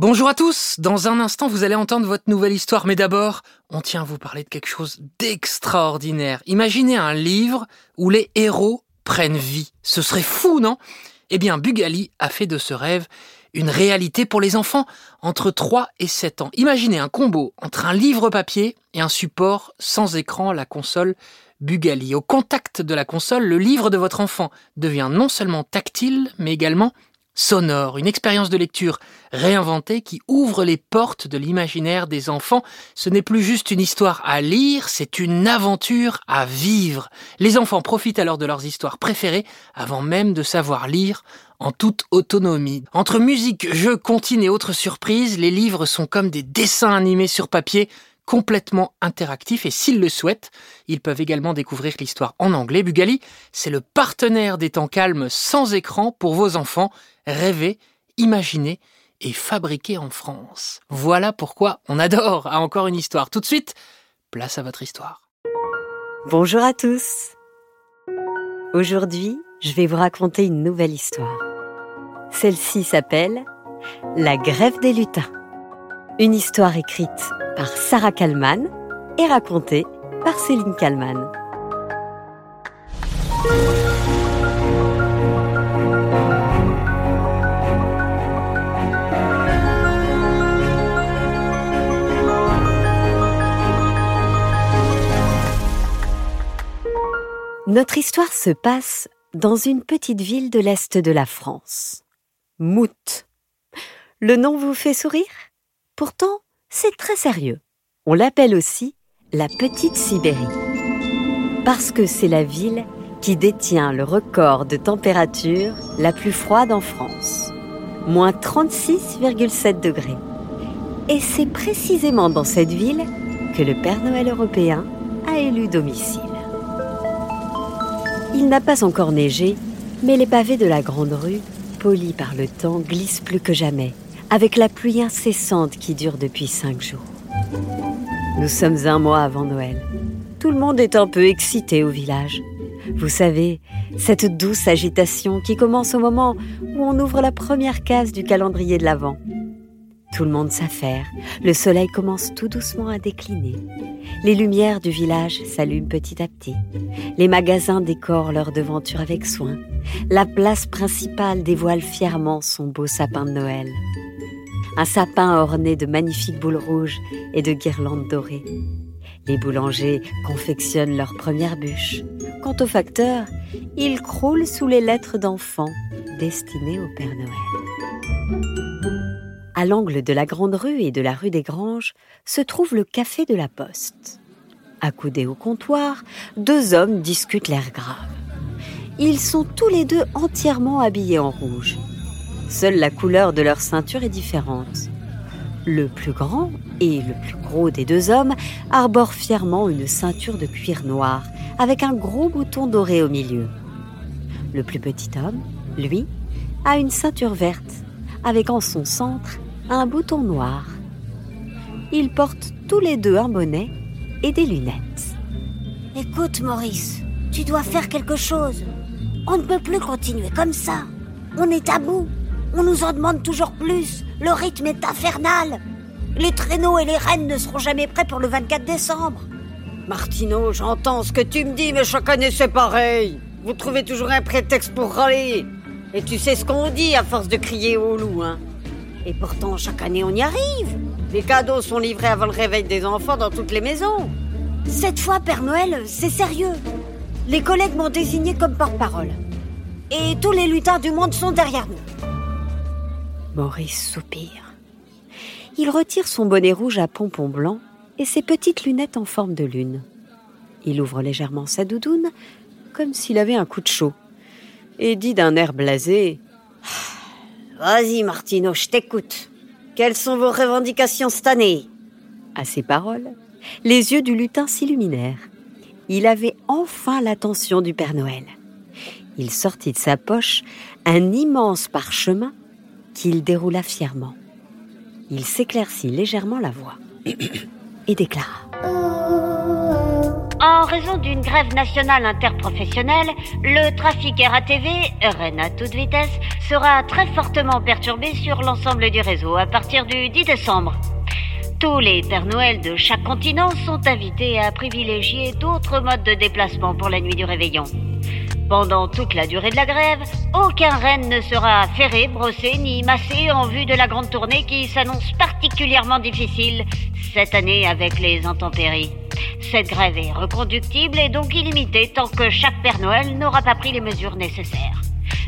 Bonjour à tous, dans un instant vous allez entendre votre nouvelle histoire, mais d'abord on tient à vous parler de quelque chose d'extraordinaire. Imaginez un livre où les héros prennent vie. Ce serait fou, non? Eh bien Bugali a fait de ce rêve une réalité pour les enfants entre 3 et 7 ans. Imaginez un combo entre un livre papier et un support sans écran, la console Bugali. Au contact de la console, le livre de votre enfant devient non seulement tactile, mais également sonore, une expérience de lecture réinventée qui ouvre les portes de l'imaginaire des enfants. Ce n'est plus juste une histoire à lire, c'est une aventure à vivre. Les enfants profitent alors de leurs histoires préférées avant même de savoir lire en toute autonomie. Entre musique, jeux, comptines et autres surprises, les livres sont comme des dessins animés sur papier complètement interactifs et s'ils le souhaitent, ils peuvent également découvrir l'histoire en anglais. Bugali, c'est le partenaire des temps calmes sans écran pour vos enfants. Rêver, imaginer et fabriquer en France. Voilà pourquoi on adore à encore une histoire. Tout de suite, place à votre histoire. Bonjour à tous. Aujourd'hui, je vais vous raconter une nouvelle histoire. Celle-ci s'appelle La grève des lutins. Une histoire écrite par Sarah Kalman et racontée par Céline Kalman. Notre histoire se passe dans une petite ville de l'Est de la France. Mout. Le nom vous fait sourire? Pourtant, c'est très sérieux. On l'appelle aussi la Petite Sibérie. Parce que c'est la ville qui détient le record de température la plus froide en France. Moins 36,7 degrés. Et c'est précisément dans cette ville que le Père Noël européen a élu domicile. Il n'a pas encore neigé, mais les pavés de la grande rue, polis par le temps, glissent plus que jamais, avec la pluie incessante qui dure depuis cinq jours. Nous sommes un mois avant Noël. Tout le monde est un peu excité au village. Vous savez, cette douce agitation qui commence au moment où on ouvre la première case du calendrier de l'Avent. Tout le monde s'affaire. Le soleil commence tout doucement à décliner. Les lumières du village s'allument petit à petit. Les magasins décorent leur devanture avec soin. La place principale dévoile fièrement son beau sapin de Noël. Un sapin orné de magnifiques boules rouges et de guirlandes dorées. Les boulangers confectionnent leurs premières bûches. Quant au facteur, il croule sous les lettres d'enfants destinées au Père Noël. À l'angle de la Grande Rue et de la rue des Granges se trouve le Café de la Poste. Accoudés au comptoir, deux hommes discutent l'air grave. Ils sont tous les deux entièrement habillés en rouge. Seule la couleur de leur ceinture est différente. Le plus grand et le plus gros des deux hommes arbore fièrement une ceinture de cuir noir avec un gros bouton doré au milieu. Le plus petit homme, lui, a une ceinture verte avec en son centre un bouton noir. Ils portent tous les deux un bonnet et des lunettes. Écoute, Maurice, tu dois faire quelque chose. On ne peut plus continuer comme ça. On est à bout. On nous en demande toujours plus. Le rythme est infernal. Les traîneaux et les rennes ne seront jamais prêts pour le 24 décembre. Martino, j'entends ce que tu me dis, mais chaque année c'est pareil. Vous trouvez toujours un prétexte pour râler. Et tu sais ce qu'on dit à force de crier au loup, hein. Et pourtant, chaque année, on y arrive. Les cadeaux sont livrés avant le réveil des enfants dans toutes les maisons. Cette fois, Père Noël, c'est sérieux. Les collègues m'ont désigné comme porte-parole. Et tous les lutins du monde sont derrière nous. Maurice soupire. Il retire son bonnet rouge à pompons blancs et ses petites lunettes en forme de lune. Il ouvre légèrement sa doudoune, comme s'il avait un coup de chaud et dit d'un air blasé Vas-y, Martino, je t'écoute. Quelles sont vos revendications cette année? À ces paroles, les yeux du lutin s'illuminèrent. Il avait enfin l'attention du Père Noël. Il sortit de sa poche un immense parchemin qu'il déroula fièrement. Il s'éclaircit légèrement la voix et déclara En raison d'une grève nationale interprofessionnelle, le trafic RATV, Rennes à toute vitesse, sera très fortement perturbé sur l'ensemble du réseau à partir du 10 décembre. Tous les Pères Noël de chaque continent sont invités à privilégier d'autres modes de déplacement pour la nuit du réveillon. Pendant toute la durée de la grève, aucun reine ne sera ferré, brossé ni massé en vue de la grande tournée qui s'annonce particulièrement difficile cette année avec les intempéries. Cette grève est reconductible et donc illimitée tant que chaque Père Noël n'aura pas pris les mesures nécessaires.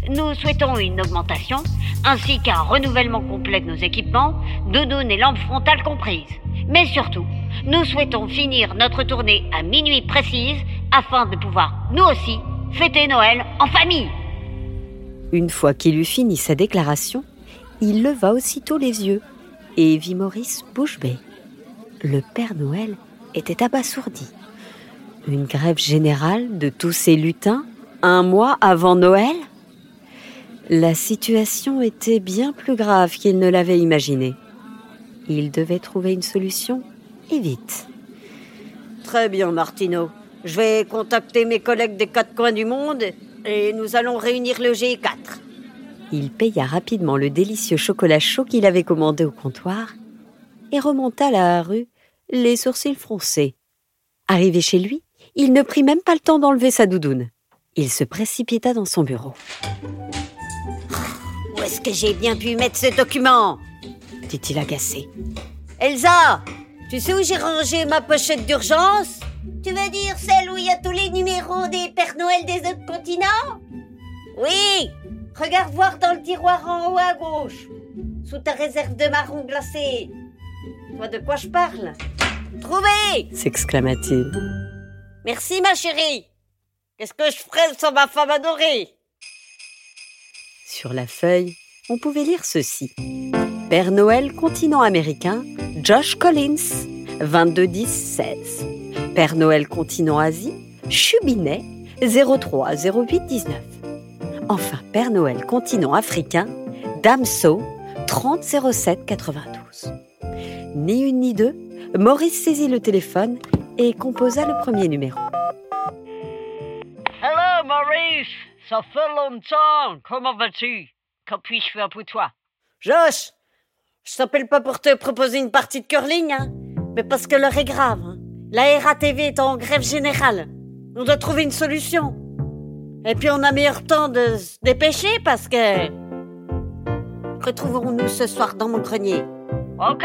Nous souhaitons une augmentation ainsi qu'un renouvellement complet de nos équipements, doudounes et lampes frontales comprises. Mais surtout, nous souhaitons finir notre tournée à minuit précise afin de pouvoir, nous aussi, fêter Noël en famille. Une fois qu'il eut fini sa déclaration, il leva aussitôt les yeux et vit Maurice bouche bée. Le Père Noël était abasourdi. Une grève générale de tous ces lutins un mois avant Noël? La situation était bien plus grave qu'il ne l'avait imaginé. Il devait trouver une solution et vite. Très bien, Martino. Je vais contacter mes collègues des quatre coins du monde et nous allons réunir le G4. Il paya rapidement le délicieux chocolat chaud qu'il avait commandé au comptoir et remonta la rue, les sourcils froncés. Arrivé chez lui, il ne prit même pas le temps d'enlever sa doudoune. Il se précipita dans son bureau. Où est-ce que j'ai bien pu mettre ce document? dit-il agacé. Elsa, tu sais où j'ai rangé ma pochette d'urgence? Tu veux dire celle où il y a tous les numéros des Pères Noël des autres continents? Oui Regarde voir dans le tiroir en haut à gauche, sous ta réserve de marron glacé. Vois de quoi je parle Trouvé s'exclama-t-il. Merci ma chérie. Qu'est-ce que je ferais sans ma femme adorée? Sur la feuille, on pouvait lire ceci. Père Noël continent américain, Josh Collins, 221016. Père Noël continent Asie, Chubinet, 030819. Enfin, Père Noël continent africain, Damso, 300792. Ni une ni deux, Maurice saisit le téléphone et composa le premier numéro. Hello Maurice, ça fait longtemps. Comment vas-tu? Que puis-je faire pour toi? Josh, je t'appelle pas pour te proposer une partie de curling, hein, mais parce que l'heure est grave. hein. La RATV est en grève générale. On doit trouver une solution. Et puis on a meilleur temps de se dépêcher parce que... Retrouvons-nous ce soir dans mon grenier. Ok,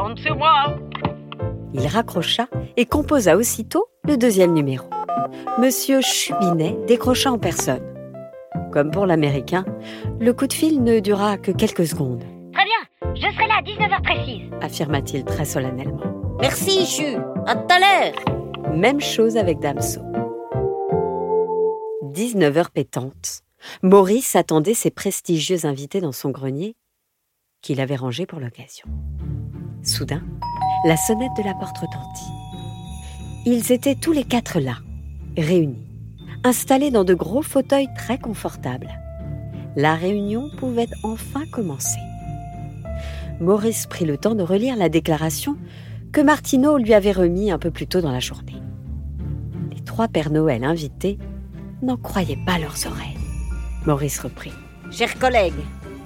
compte sur moi. Il raccrocha et composa aussitôt le deuxième numéro. Monsieur Chubinet décrocha en personne. Comme pour l'Américain, le coup de fil ne dura que quelques secondes, Très bien, je serai là à 19h précise. affirma-t-il très solennellement. Merci, Chu. À tout à l'heure. Même chose avec Damso. 19 heures pétantes. Maurice attendait ses prestigieux invités dans son grenier, qu'il avait rangé pour l'occasion. Soudain, la sonnette de la porte retentit. Ils étaient tous les quatre là, réunis, installés dans de gros fauteuils très confortables. La réunion pouvait enfin commencer. Maurice prit le temps de relire la déclaration que Martineau lui avait remis un peu plus tôt dans la journée. Les trois Pères Noël invités n'en croyaient pas leurs oreilles. Maurice reprit. Chers collègues,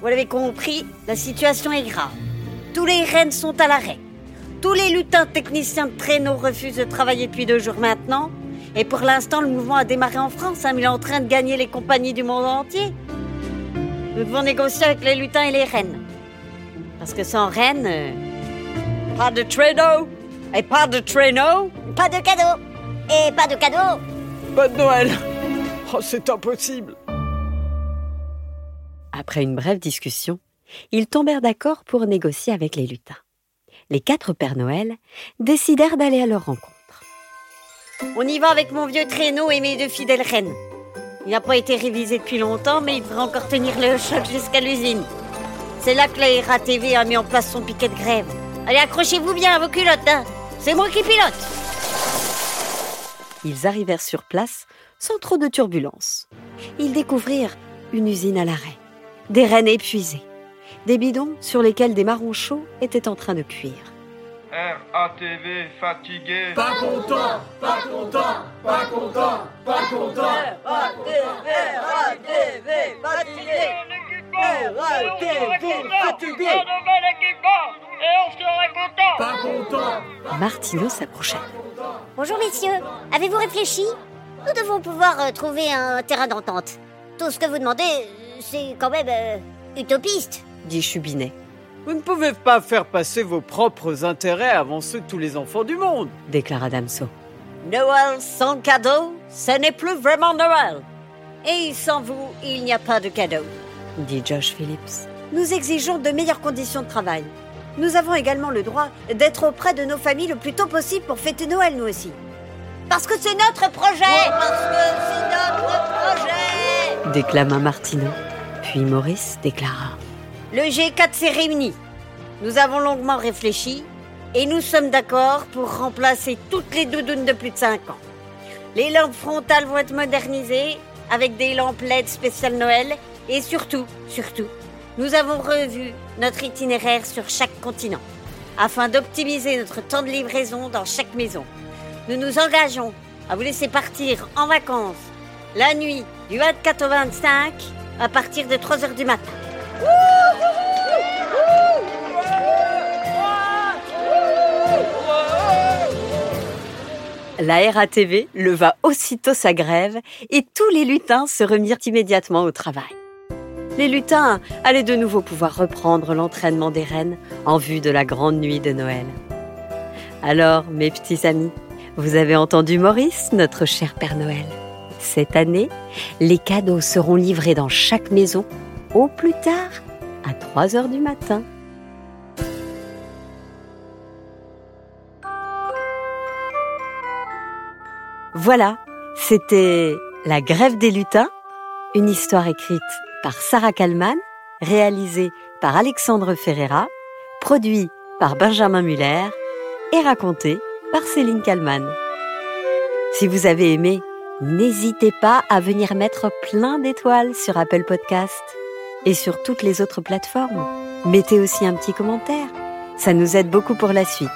vous l'avez compris, la situation est grave. Tous les rennes sont à l'arrêt. Tous les lutins techniciens de traîneau refusent de travailler depuis deux jours maintenant. Et pour l'instant, le mouvement a démarré en France, hein, mais il est en train de gagner les compagnies du monde entier. Nous devons négocier avec les lutins et les rennes. Parce que sans rennes, euh, pas de traîneau et pas de traîneau. Pas de cadeau. Et pas de cadeau. Pas de Noël Oh, c'est impossible Après une brève discussion, ils tombèrent d'accord pour négocier avec les lutins. Les quatre Pères Noël décidèrent d'aller à leur rencontre. On y va avec mon vieux traîneau et mes deux fidèles rennes. Il n'a pas été révisé depuis longtemps, mais il devrait encore tenir le choc jusqu'à l'usine. C'est là que la RATV a mis en place son piquet de grève. Allez, accrochez-vous bien à vos culottes, hein. C'est moi qui pilote. Ils arrivèrent sur place sans trop de turbulences. Ils découvrirent une usine à l'arrêt, des rennes épuisées, des bidons sur lesquels des marrons chauds étaient en train de cuire. RATV fatigué. Pas content, pas content, pas content, pas content. Pas content. Martineau s'approchait. Bonjour messieurs, avez-vous réfléchi? Nous devons pouvoir euh, trouver un terrain d'entente. Tout ce que vous demandez, c'est quand même euh, utopiste. Dit Chubinet. Vous ne pouvez pas faire passer vos propres intérêts avant ceux de tous les enfants du monde. déclara Damso. Noël sans cadeau, ce n'est plus vraiment Noël. Et sans vous, il n'y a pas de cadeau. dit Josh Phillips. Nous exigeons de meilleures conditions de travail. Nous avons également le droit d'être auprès de nos familles le plus tôt possible pour fêter Noël, nous aussi. Parce que c'est notre projet Parce que c'est notre projet déclama Martineau. Puis Maurice déclara. Le G4 s'est réuni. Nous avons longuement réfléchi et nous sommes d'accord pour remplacer toutes les doudounes de plus de 5 ans. Les lampes frontales vont être modernisées avec des lampes LED spéciales Noël et surtout, surtout, nous avons revu notre itinéraire sur chaque continent afin d'optimiser notre temps de livraison dans chaque maison. Nous nous engageons à vous laisser partir en vacances la nuit du 24 au 25 à partir de 3 heures du matin. La RATV leva aussitôt sa grève et tous les lutins se remirent immédiatement au travail. Les lutins allaient de nouveau pouvoir reprendre l'entraînement des rennes en vue de la grande nuit de Noël. Alors, mes petits amis, vous avez entendu Maurice, notre cher Père Noël. Cette année, les cadeaux seront livrés dans chaque maison au plus tard à 3 heures du matin. Voilà, c'était La grève des lutins, une histoire écrite par Sarah Kalman, réalisée par Alexandre Ferreira, produit par Benjamin Muller et racontée par Céline Kalman. Si vous avez aimé, n'hésitez pas à venir mettre plein d'étoiles sur Apple Podcast et sur toutes les autres plateformes. Mettez aussi un petit commentaire, ça nous aide beaucoup pour la suite.